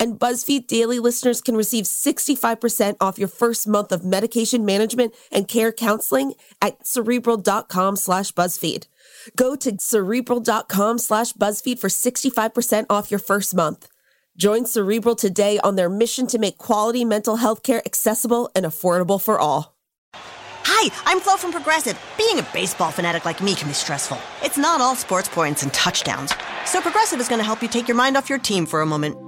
And BuzzFeed Daily listeners can receive 65% off your first month of medication management and care counseling at cerebral.com slash BuzzFeed. Go to cerebral.com slash BuzzFeed for 65% off your first month. Join Cerebral today on their mission to make quality mental health care accessible and affordable for all. Hi, I'm Flo from Progressive. Being a baseball fanatic like me can be stressful. It's not all sports points and touchdowns. So Progressive is going to help you take your mind off your team for a moment.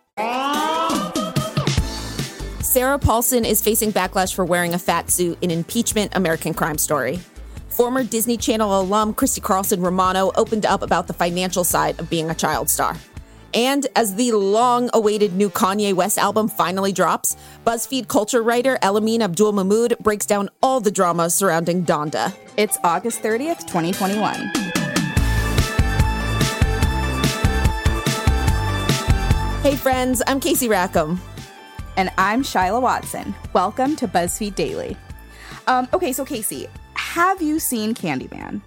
Sarah Paulson is facing backlash for wearing a fat suit in impeachment American crime story. Former Disney Channel alum Christy Carlson Romano opened up about the financial side of being a child star. And as the long awaited new Kanye West album finally drops, BuzzFeed culture writer Elamin Abdelmahmoud breaks down all the drama surrounding Donda. It's August 30th, 2021. Hey friends, I'm Casey Rackham. And I'm Shyla Watson. Welcome to BuzzFeed Daily. Um, okay, so Casey, have you seen Candyman?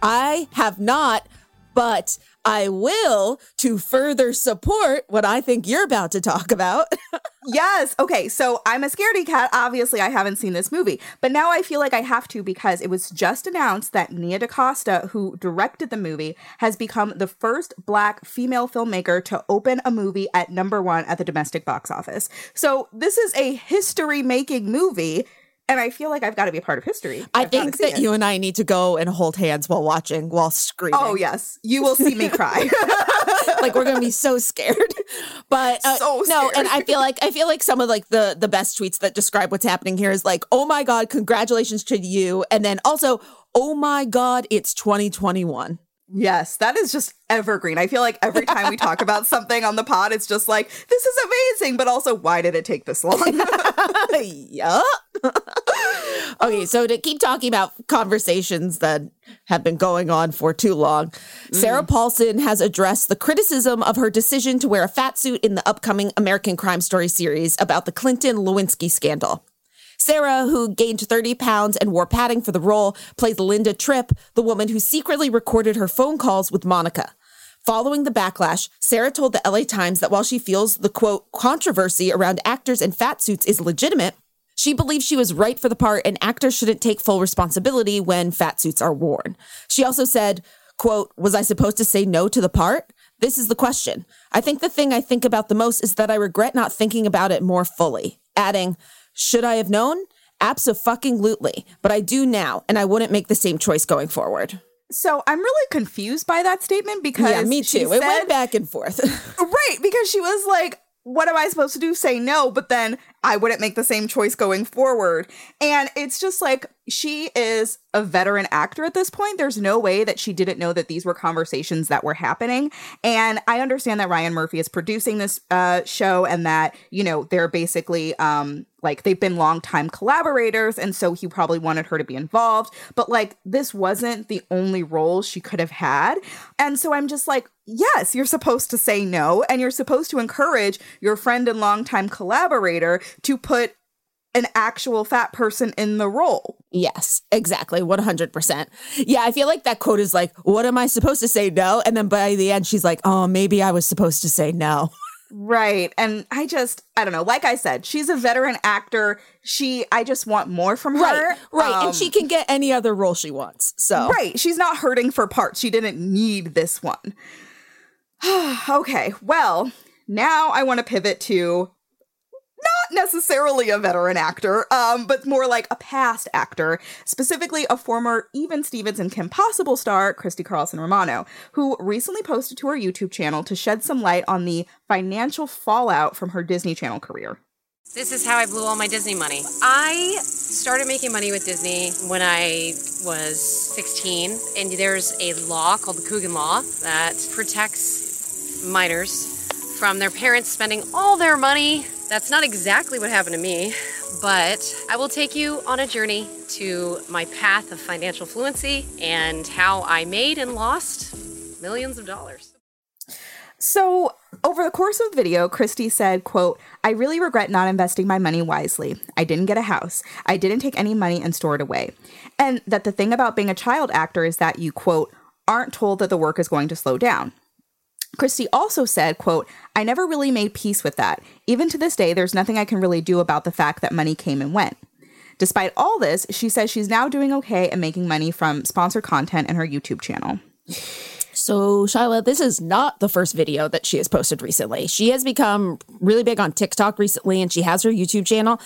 I have not, but I will to further support what I think you're about to talk about. yes. Okay. So I'm a scaredy cat. Obviously, I haven't seen this movie, but now I feel like I have to because it was just announced that Nia DaCosta, who directed the movie, has become the first black female filmmaker to open a movie at number one at the domestic box office. So this is a history making movie and I feel like I've got to be a part of history. I I've think that it. you and I need to go and hold hands while watching, while screaming. Oh yes, you will see me cry. like we're gonna be so scared. But uh, so scared. no, and I feel like I feel like some of like the the best tweets that describe what's happening here is like, oh my god, congratulations to you, and then also, oh my god, it's 2021. Yes, that is just evergreen. I feel like every time we talk about something on the pod, it's just like, this is amazing, but also, why did it take this long? yeah. okay, so to keep talking about conversations that have been going on for too long, mm. Sarah Paulson has addressed the criticism of her decision to wear a fat suit in the upcoming American Crime Story series about the Clinton Lewinsky scandal. Sarah, who gained 30 pounds and wore padding for the role, plays Linda Tripp, the woman who secretly recorded her phone calls with Monica. Following the backlash, Sarah told the LA Times that while she feels the quote controversy around actors and fat suits is legitimate, she believes she was right for the part and actors shouldn't take full responsibility when fat suits are worn. She also said, quote, was I supposed to say no to the part? This is the question. I think the thing I think about the most is that I regret not thinking about it more fully. Adding, should I have known? Absolutely. But I do now, and I wouldn't make the same choice going forward. So I'm really confused by that statement because yeah, me too. Said, it went back and forth. right, because she was like, "What am I supposed to do? Say no?" But then I wouldn't make the same choice going forward, and it's just like she is a veteran actor at this point. There's no way that she didn't know that these were conversations that were happening. And I understand that Ryan Murphy is producing this uh, show and that, you know, they're basically um, like they've been longtime collaborators. And so he probably wanted her to be involved. But like this wasn't the only role she could have had. And so I'm just like, yes, you're supposed to say no. And you're supposed to encourage your friend and longtime collaborator to put an actual fat person in the role. Yes, exactly. 100%. Yeah, I feel like that quote is like, what am I supposed to say? No. And then by the end, she's like, oh, maybe I was supposed to say no. Right. And I just, I don't know. Like I said, she's a veteran actor. She, I just want more from her. Right, right. Um, and she can get any other role she wants. So Right. She's not hurting for parts. She didn't need this one. okay. Well, now I want to pivot to necessarily a veteran actor, um, but more like a past actor, specifically a former Even Stevens and Kim Possible star, Christy Carlson Romano, who recently posted to her YouTube channel to shed some light on the financial fallout from her Disney Channel career. This is how I blew all my Disney money. I started making money with Disney when I was 16, and there's a law called the Coogan Law that protects minors from their parents spending all their money. That's not exactly what happened to me, but I will take you on a journey to my path of financial fluency and how I made and lost millions of dollars. So, over the course of the video, Christy said, quote, I really regret not investing my money wisely. I didn't get a house. I didn't take any money and store it away. And that the thing about being a child actor is that you, quote, aren't told that the work is going to slow down. Christy also said, quote, I never really made peace with that. Even to this day, there's nothing I can really do about the fact that money came and went. Despite all this, she says she's now doing okay and making money from sponsored content and her YouTube channel. So, Shyla, this is not the first video that she has posted recently. She has become really big on TikTok recently and she has her YouTube channel.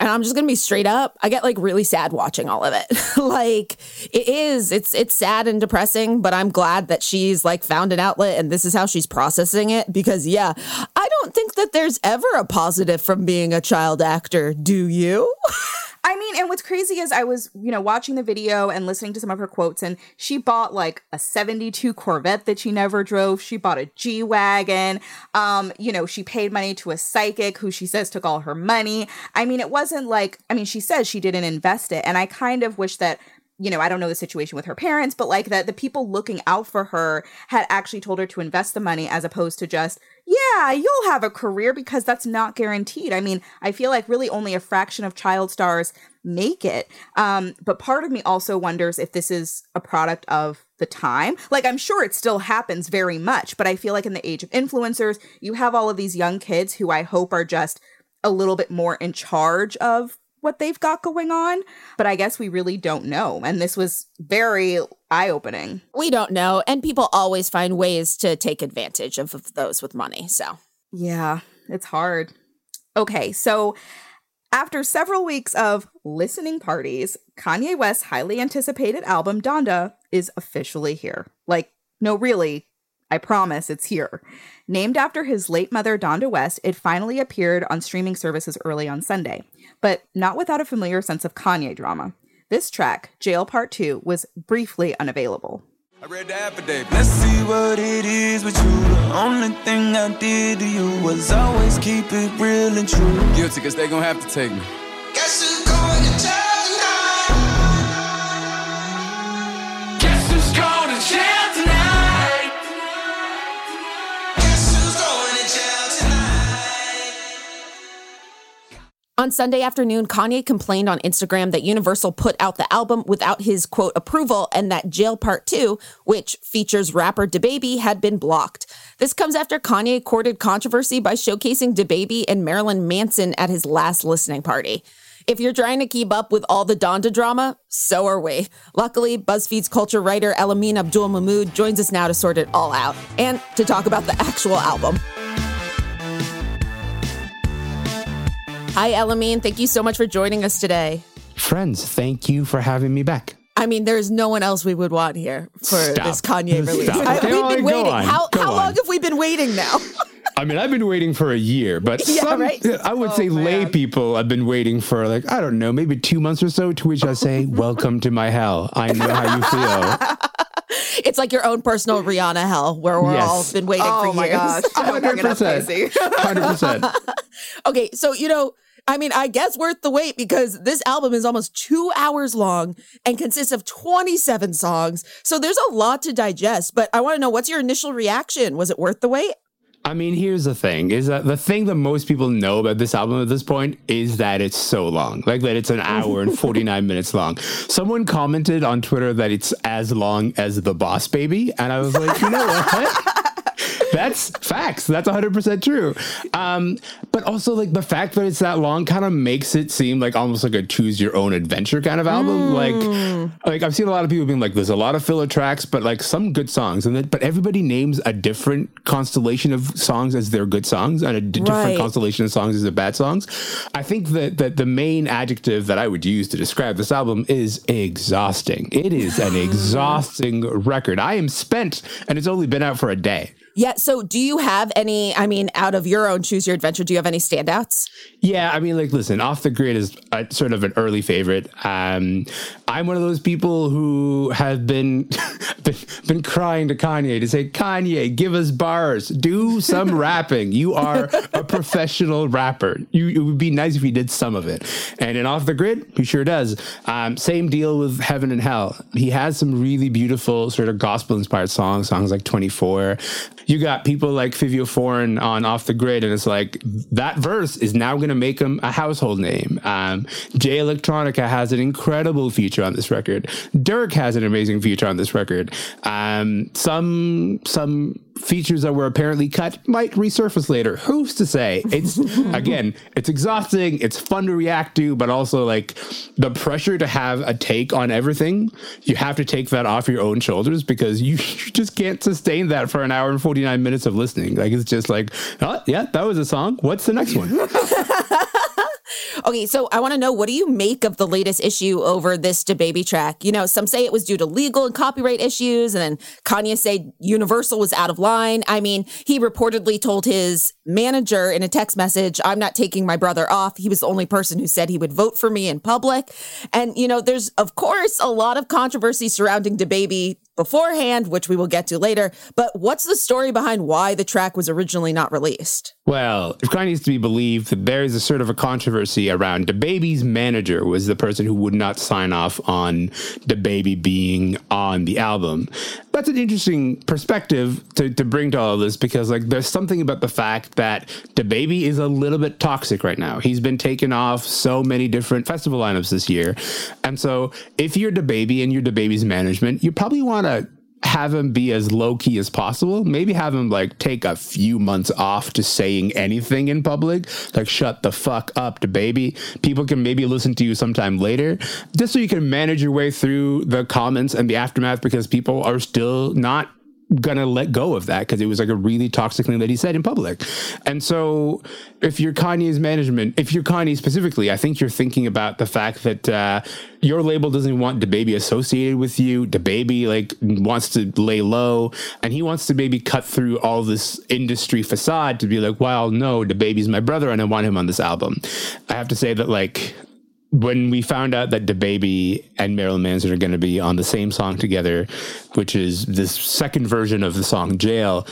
And I'm just going to be straight up. I get like really sad watching all of it. like it is, it's it's sad and depressing, but I'm glad that she's like found an outlet and this is how she's processing it because yeah, I don't think that there's ever a positive from being a child actor, do you? I mean, and what's crazy is I was, you know, watching the video and listening to some of her quotes, and she bought like a 72 Corvette that she never drove. She bought a G Wagon. Um, you know, she paid money to a psychic who she says took all her money. I mean, it wasn't like, I mean, she says she didn't invest it. And I kind of wish that you know, I don't know the situation with her parents, but like that the people looking out for her had actually told her to invest the money as opposed to just, yeah, you'll have a career because that's not guaranteed. I mean, I feel like really only a fraction of child stars make it. Um, but part of me also wonders if this is a product of the time. Like, I'm sure it still happens very much, but I feel like in the age of influencers, you have all of these young kids who I hope are just a little bit more in charge of what they've got going on, but I guess we really don't know. And this was very eye opening. We don't know. And people always find ways to take advantage of, of those with money. So, yeah, it's hard. Okay, so after several weeks of listening parties, Kanye West's highly anticipated album Donda is officially here. Like, no, really, I promise it's here. Named after his late mother, Donda West, it finally appeared on streaming services early on Sunday, but not without a familiar sense of Kanye drama. This track, Jail Part 2, was briefly unavailable. I read the affidavit. Let's see what it is with you. The only thing I did to you was always keep it real and true. Guilty, cause they have to take me. On Sunday afternoon, Kanye complained on Instagram that Universal put out the album without his quote approval and that Jail Part 2, which features rapper DaBaby, had been blocked. This comes after Kanye courted controversy by showcasing DaBaby and Marilyn Manson at his last listening party. If you're trying to keep up with all the Donda drama, so are we. Luckily, BuzzFeed's culture writer Elamin Abdelmahmoud joins us now to sort it all out and to talk about the actual album. Hi, Elamin. Thank you so much for joining us today. Friends, thank you for having me back. I mean, there's no one else we would want here for Stop. this Kanye release. I, we've all been waiting. on. How, how on. long have we been waiting now? I mean, I've been waiting for a year, but Yeah, some, right? I would oh, say lay people have been waiting for like, I don't know, maybe two months or so, to which I say, Welcome to my hell. I know how you feel. it's like your own personal Rihanna hell where we're Yes. all been waiting Oh for my years. gosh. Don't bring it up, 100%. 100%. Okay, so you know, I mean, I guess worth the wait because this album is almost two hours long and consists of 27 songs. So there's a lot to digest. But I want to know what's your initial reaction? Was it worth the wait? I mean, here's the thing is that the thing that most people know about this album at this point is that it's so long, like that it's an hour and 49 minutes long. Someone commented on Twitter that it's as long as The Boss Baby. And I was like, you know what? That's facts. That's 100% true. Um, but also, like, the fact that it's that long kind of makes it seem like almost like a choose your own adventure kind of album. Mm. Like, like I've seen a lot of people being like, there's a lot of filler tracks, but like some good songs. And then, but everybody names a different constellation of songs as their good songs and a d- different constellation of songs as their bad songs. I think that, that the main adjective that I would use to describe this album is exhausting. It is an exhausting record. I am spent and it's only been out for a day. Yeah. So, do you have any? I mean, out of your own choose your adventure, do you have any standouts? Yeah. I mean, like, listen, off the grid is a, sort of an early favorite. Um, I'm one of those people who have been, been been crying to Kanye to say, Kanye, give us bars, do some rapping. You are a professional rapper. You, it would be nice if you did some of it. And in off the grid, he sure does. Um, same deal with Heaven and Hell. He has some really beautiful sort of gospel inspired songs, songs like 24 you got people like Fivio Foreign on Off the Grid, and it's like that verse is now going to make him a household name. Um, Jay Electronica has an incredible feature on this record. Durk has an amazing feature on this record. Um, some some features that were apparently cut might resurface later. Who's to say? It's again, it's exhausting. It's fun to react to, but also like the pressure to have a take on everything. You have to take that off your own shoulders because you, you just can't sustain that for an hour and forty nine minutes of listening. Like it's just like, oh yeah, that was a song. What's the next one? Okay, so I want to know what do you make of the latest issue over this DaBaby track? You know, some say it was due to legal and copyright issues, and then Kanye said Universal was out of line. I mean, he reportedly told his manager in a text message, I'm not taking my brother off. He was the only person who said he would vote for me in public. And, you know, there's, of course, a lot of controversy surrounding DaBaby beforehand, which we will get to later. But what's the story behind why the track was originally not released? Well, if kind needs to be believed, that there is a sort of a controversy around DaBaby's manager was the person who would not sign off on DaBaby being on the album. That's an interesting perspective to, to bring to all of this because like there's something about the fact that DaBaby is a little bit toxic right now. He's been taken off so many different festival lineups this year. And so if you're DaBaby and you're DaBaby's management, you probably want to have him be as low key as possible. Maybe have him like take a few months off to saying anything in public, like shut the fuck up DaBaby. People can maybe listen to you sometime later, just so you can manage your way through the comments and the aftermath because people are still not gonna let go of that because it was like a really toxic thing that he said in public. And so, if you're Kanye's management, if you're Kanye specifically, I think you're thinking about the fact that uh, your label doesn't want DaBaby associated with you. DaBaby like wants to lay low, and he wants to maybe cut through all this industry facade to be like, well, no, DaBaby's my brother, and I want him on this album. I have to say that like when we found out that DaBaby and Marilyn Manson are going to be on the same song together, which is this second version of the song "Jail,"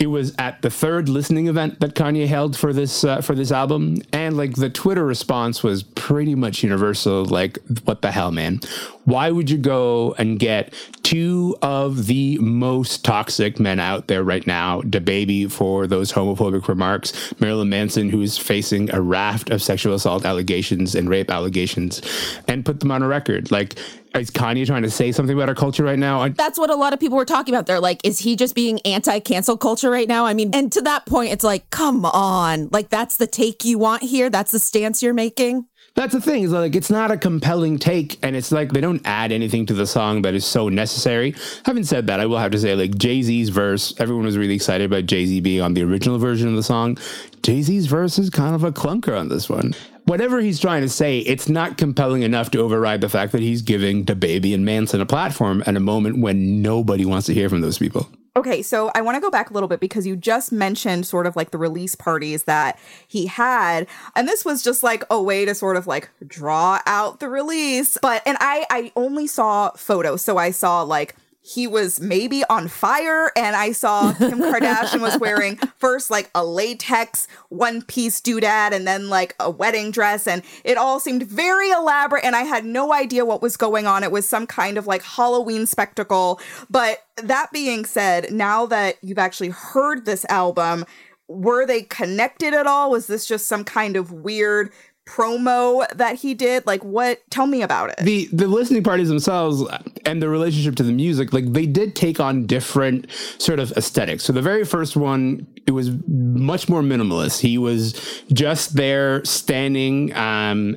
it was at the third listening event that Kanye held for this uh, for this album, and like the Twitter response was pretty much universal. Like, what the hell, man? Why would you go and get two of the most toxic men out there right now, DaBaby for those homophobic remarks, Marilyn Manson, who's facing a raft of sexual assault allegations and rape allegations, and put them on a record? Like, is Kanye trying to say something about our culture right now? That's what a lot of people were talking about. They're like, is he just being anti cancel culture right now? I mean, and to that point, it's like, come on. Like, that's the take you want here. That's the stance you're making. That's the thing is like it's not a compelling take, and it's like they don't add anything to the song that is so necessary. Having said that, I will have to say like Jay Z's verse. Everyone was really excited about Jay Z being on the original version of the song. Jay Z's verse is kind of a clunker on this one whatever he's trying to say, it's not compelling enough to override the fact that he's giving DaBaby and Manson a platform at a moment when nobody wants to hear from those people. Okay, so I want to go back a little bit because you just mentioned sort of like the release parties that he had, and this was just like a way to sort of like draw out the release. But and I I only saw photos, so I saw like he was maybe on fire and i saw kim kardashian was wearing first like a latex one piece doodad and then like a wedding dress and it all seemed very elaborate and i had no idea what was going on. It was some kind of like halloween spectacle. But that being said now that you've actually heard this album were they connected at all? Was this just some kind of weird promo that he did? Like, what? Tell me about it. The the listening parties themselves and the relationship to the music, like they did take on different sort of aesthetics. So the very first one, it was much more minimalist. He was just there standing um,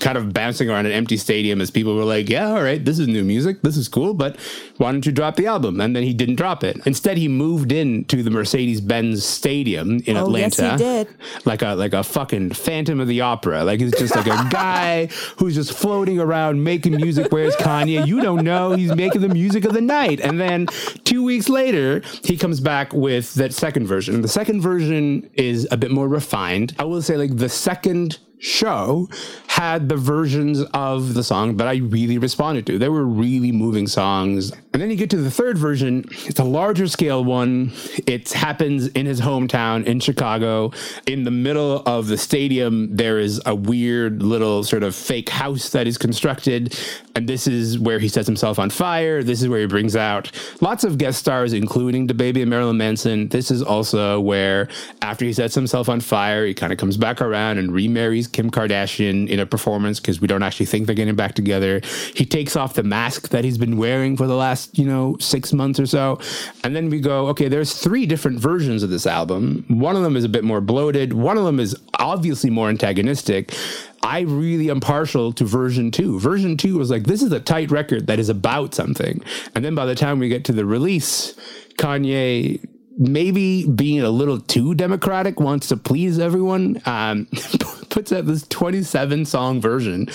kind of bouncing around an empty stadium as people were like, yeah, all right, this is new music. This is cool, but why don't you drop the album? And then he didn't drop it. Instead, he moved in to the Mercedes Benz Stadium in Oh, yes, Atlanta. he did. Like a like a fucking Phantom of the Opera. Like he's just like a guy who's just floating around making music. Where's Kanye? You don't know. He's making the music of the night. And then two weeks later, he comes back with that second version. The second version is a bit more refined. I will say, like the second show had the versions of the song that I really responded to. They were really moving songs. And then you get to the third version, it's a larger scale one. It happens in his hometown in Chicago. In the middle of the stadium, there is a weird little sort of fake house that is constructed. And this is where he sets himself on fire. This is where he brings out lots of guest stars, including DaBaby and Marilyn Manson. This is also where, after he sets himself on fire, he kind of comes back around and remarries Kim Kardashian in a performance because we don't actually think they're getting back together. He takes off the mask that he's been wearing for the last, you know, six months or so. And then we go, okay, there's three different versions of this album. One of them is a bit more bloated, one of them is obviously more antagonistic. I really am partial to version two. Version two was like, this is a tight record that is about something. And then by the time we get to the release, Kanye maybe being a little too democratic wants to please everyone um, puts out this 27 song version.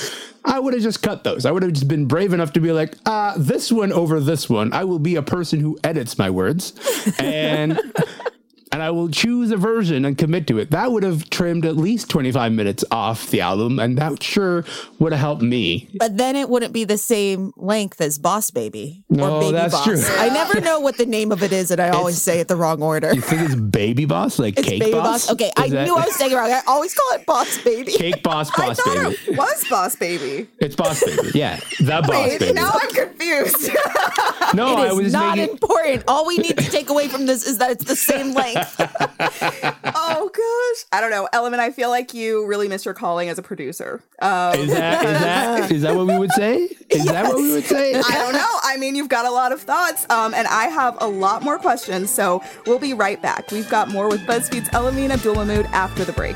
I would have just cut those. I would have just been brave enough to be like uh, this one over this one. I will be a person who edits my words. And and I will choose a version and commit to it. That would have trimmed at least 25 minutes off the album, and that sure would have helped me. But then it wouldn't be the same length as Boss Baby or Baby that's Boss. true. I never know what the name of it is, and I always say it the wrong order. You think it's Baby Boss, like It's Cake Baby Boss? Boss. Okay, I that- knew I was saying it wrong. I always call it Boss Baby. Cake Boss, Boss thought Baby. it was Boss Baby. It's Boss Baby. Yeah, the Boss Wait, Baby. now I'm confused. no, it I was not making. important. All we need to take away from this is that it's the same length. Oh gosh, I don't know, Elamin. I feel like you really missed your calling as a producer. Um, Is that is that is that what we would say? Is that what we would say? I don't know. I mean, you've got a lot of thoughts, um, and I have a lot more questions. So we'll be right back. We've got more with BuzzFeed's Elamin Abdelmahmoud after the break.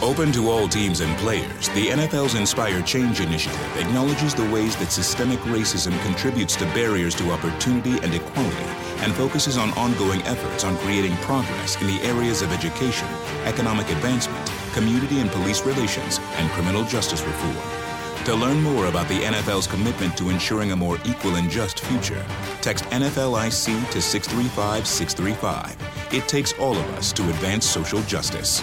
Open to all teams and players, the NFL's Inspire Change initiative acknowledges the ways that systemic racism contributes to barriers to opportunity and equality and focuses on ongoing efforts on creating progress in the areas of education, economic advancement, community and police relations, and criminal justice reform. To learn more about the NFL's commitment to ensuring a more equal and just future, text NFLIC to 635 635. It takes all of us to advance social justice.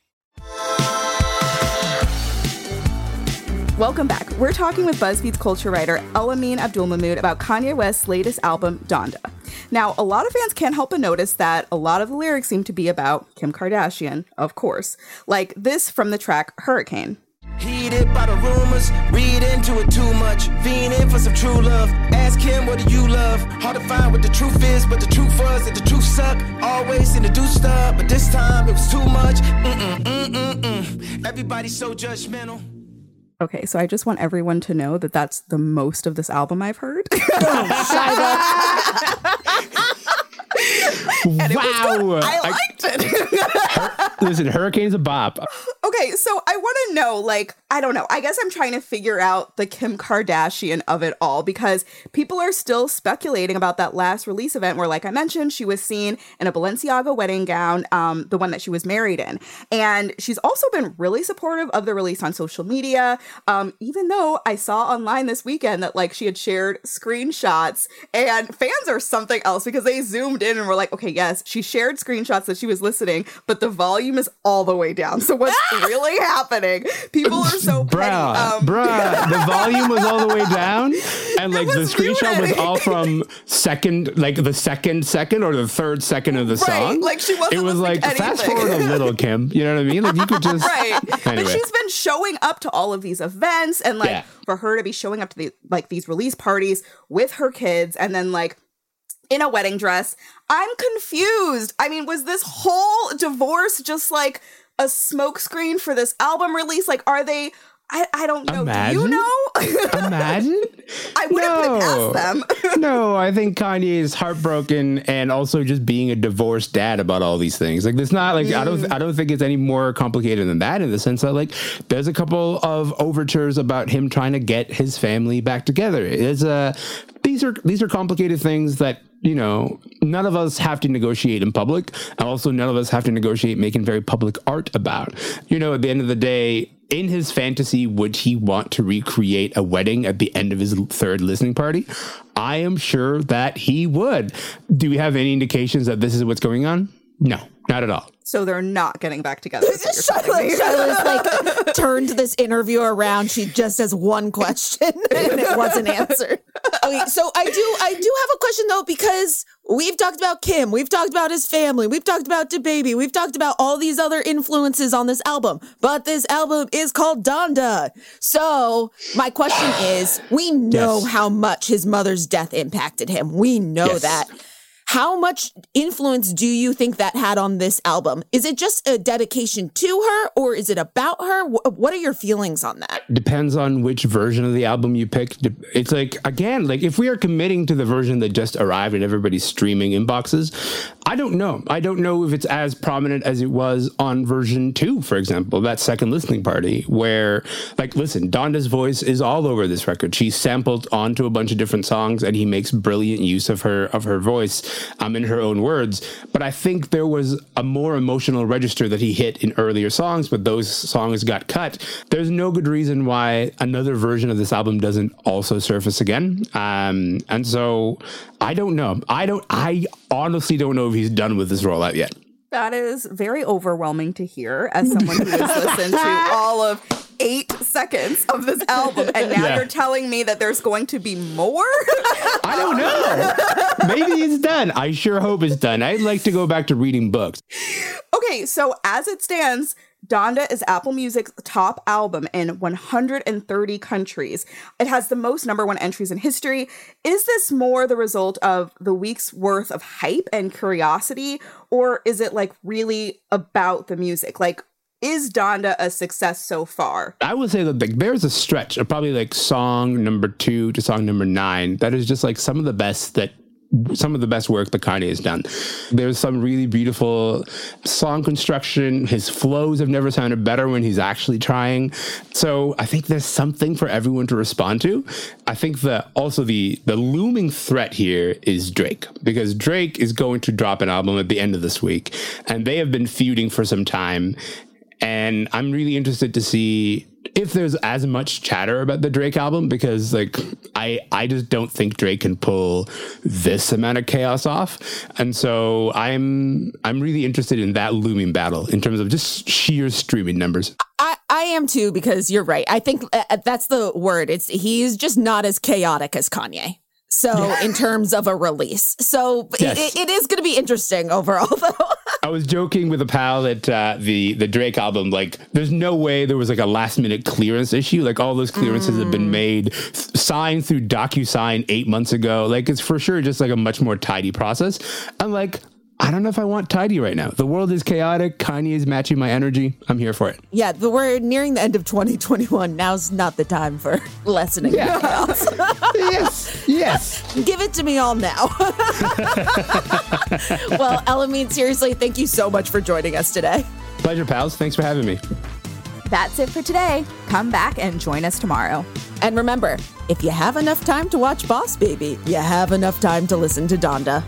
Welcome back. We're talking with BuzzFeed's culture writer Elamin Abdelmahmoud about Kanye West's latest album, Donda. Now, a lot of fans can't help but notice that a lot of the lyrics seem to be about Kim Kardashian, of course, like this from the track Hurricane. Heated by the rumors, read into it too much. Fiending for some true love. Ask him, what do you love? Hard to find what the truth is, but the truth was that the truth suck. Always seem to do stuff, but this time it was too much. Mm-mm, mm-mm, mm. Everybody's so judgmental. Okay, so I just want everyone to know that that's the most of this album I've heard. And it was good. wow. I I- liked it. listen, Hurricane's a bop. okay, so I want to know, like, I don't know. I guess I'm trying to figure out the Kim Kardashian of it all because people are still speculating about that last release event where, like I mentioned, she was seen in a Balenciaga wedding gown, um, the one that she was married in. And she's also been really supportive of the release on social media. Um, even though I saw online this weekend that, like, she had shared screenshots and fans are something else because they zoomed in and were like, okay, yes, she shared screenshots that she was listening, but the volume is all the way down. So what's really happening? People are so petty. Bruh, Um, bruh, the volume was all the way down, and like the screenshot was all from second, like the second second or the third second of the Right, song. like she wasn't It was like fast forward a little, Kim. You know what I mean? Like you could just right. But Anyway. she's been showing up to all of these events and like Yeah. for her to be showing up to the like these release parties with her kids and then like in a wedding dress. I'm confused. I mean, was this whole divorce just like a smokescreen for this album release? Like, are they? I, I don't know. Do you know? Imagine. I wouldn't put it past them. no, I think Kanye is heartbroken and also just being a divorced dad about all these things. Like it's not like I don't mm. I don't think it's any more complicated than that in the sense that like there's a couple of overtures about him trying to get his family back together. It's a these are these are complicated things that you know, none of us have to negotiate in public, and also none of us have to negotiate making very public art about. You know, at the end of the day, in his fantasy, would he want to recreate a wedding at the end of his third listening party? I am sure that he would. Do we have any indications that this is what's going on? No, not at all. so they're not getting back together. is what you're telling me. Shyla's like turned this interview around. She just has one question and it wasn't answered. Okay, so I do I do have a question though, because we've talked about Kim, we've talked about his family, we've talked about DaBaby, we've talked about all these other influences on this album, but this album is called Donda. So my question is, we know Yes. how much his mother's death impacted him. We know Yes. that. How much influence do you think that had on this album? Is it just a dedication to her or is it about her? What are your feelings on that? depends on which version of the album you pick. It's like again, like if we are committing to the version that just arrived and everybody's streaming inboxes, I don't know. I don't know if it's as prominent as it was on version two, for example, that second listening party, where like listen, Donda's voice is all over this record. She's sampled onto a bunch of different songs, and he makes brilliant use of her of her voice, um, in her own words. But I think there was a more emotional register that he hit in earlier songs, but those songs got cut. There's no good reason why another version of this album doesn't also surface again. Um, and so I don't know. I don't. I honestly don't know if he's done with this rollout yet. That is very overwhelming to hear as someone who has listened to all of eight seconds of this album, and now Yeah. you're telling me that there's going to be more? I don't know. Maybe it's done. I sure hope it's done. I'd like to go back to reading books. Okay, so as it stands, Donda is Apple Music's top album in 130 countries. It has the most number one entries in history. Is this more the result of the week's worth of hype and curiosity, or is it like really about the music? Like, is Donda a success so far? I would say that like there's a stretch of probably like song number two to song number nine that is just like some of the best that some of the best work that Kanye has done. There's some really beautiful song construction. His flows have never sounded better when he's actually trying. So I think there's something for everyone to respond to. I think that also the the looming threat here is Drake because Drake is going to drop an album at the end of this week, and they have been feuding for some time. And I'm really interested to see if there's as much chatter about the Drake album because like I I just don't think Drake can pull this amount of chaos off. And so I'm I'm really interested in that looming battle in terms of just sheer streaming numbers. I, I am too because you're right. I think uh, that's the word. It's he's just not as chaotic as Kanye. So in terms of a release, so Yes. it, it is going to be interesting overall, though. I was joking with a pal that uh, the the Drake album, like, there's no way there was like a last minute clearance issue. Like all those clearances have been made, signed through DocuSign eight months ago. Like it's for sure just like a much more tidy process. And like I don't know if I want tidy right now. The world is chaotic. Kanye is matching my energy. I'm here for it. Yeah, but we're nearing the end of 2021. Now's not the time for lessening Yeah. chaos. yes, yes. Give it to me all now. well, Elamin, seriously, thank you so much for joining us today. Pleasure, pals. Thanks for having me. That's it for today. Come back and join us tomorrow. And remember, if you have enough time to watch Boss Baby, you have enough time to listen to Donda.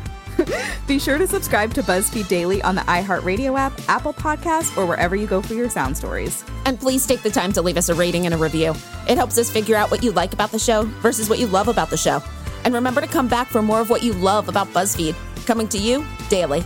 Be sure to subscribe to BuzzFeed Daily on the iHeartRadio app, Apple Podcasts, or wherever you go for your sound stories. And please take the time to leave us a rating and a review. It helps us figure out what you like about the show versus what you love about the show. And remember to come back for more of what you love about BuzzFeed, coming to you daily.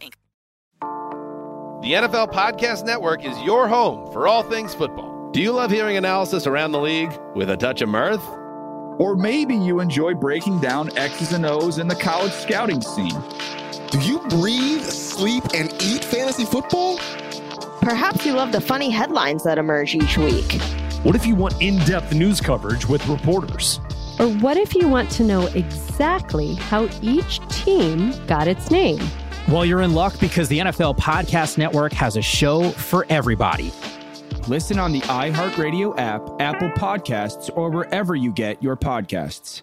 Inc. The NFL Podcast Network is your home for all things football. Do you love hearing analysis around the league with a touch of mirth? Or maybe you enjoy breaking down X's and O's in the college scouting scene. Do you breathe, sleep, and eat fantasy football? Perhaps you love the funny headlines that emerge each week. What if you want in depth news coverage with reporters? Or what if you want to know exactly how each team got its name? Well, you're in luck because the NFL Podcast Network has a show for everybody. Listen on the iHeartRadio app, Apple Podcasts, or wherever you get your podcasts.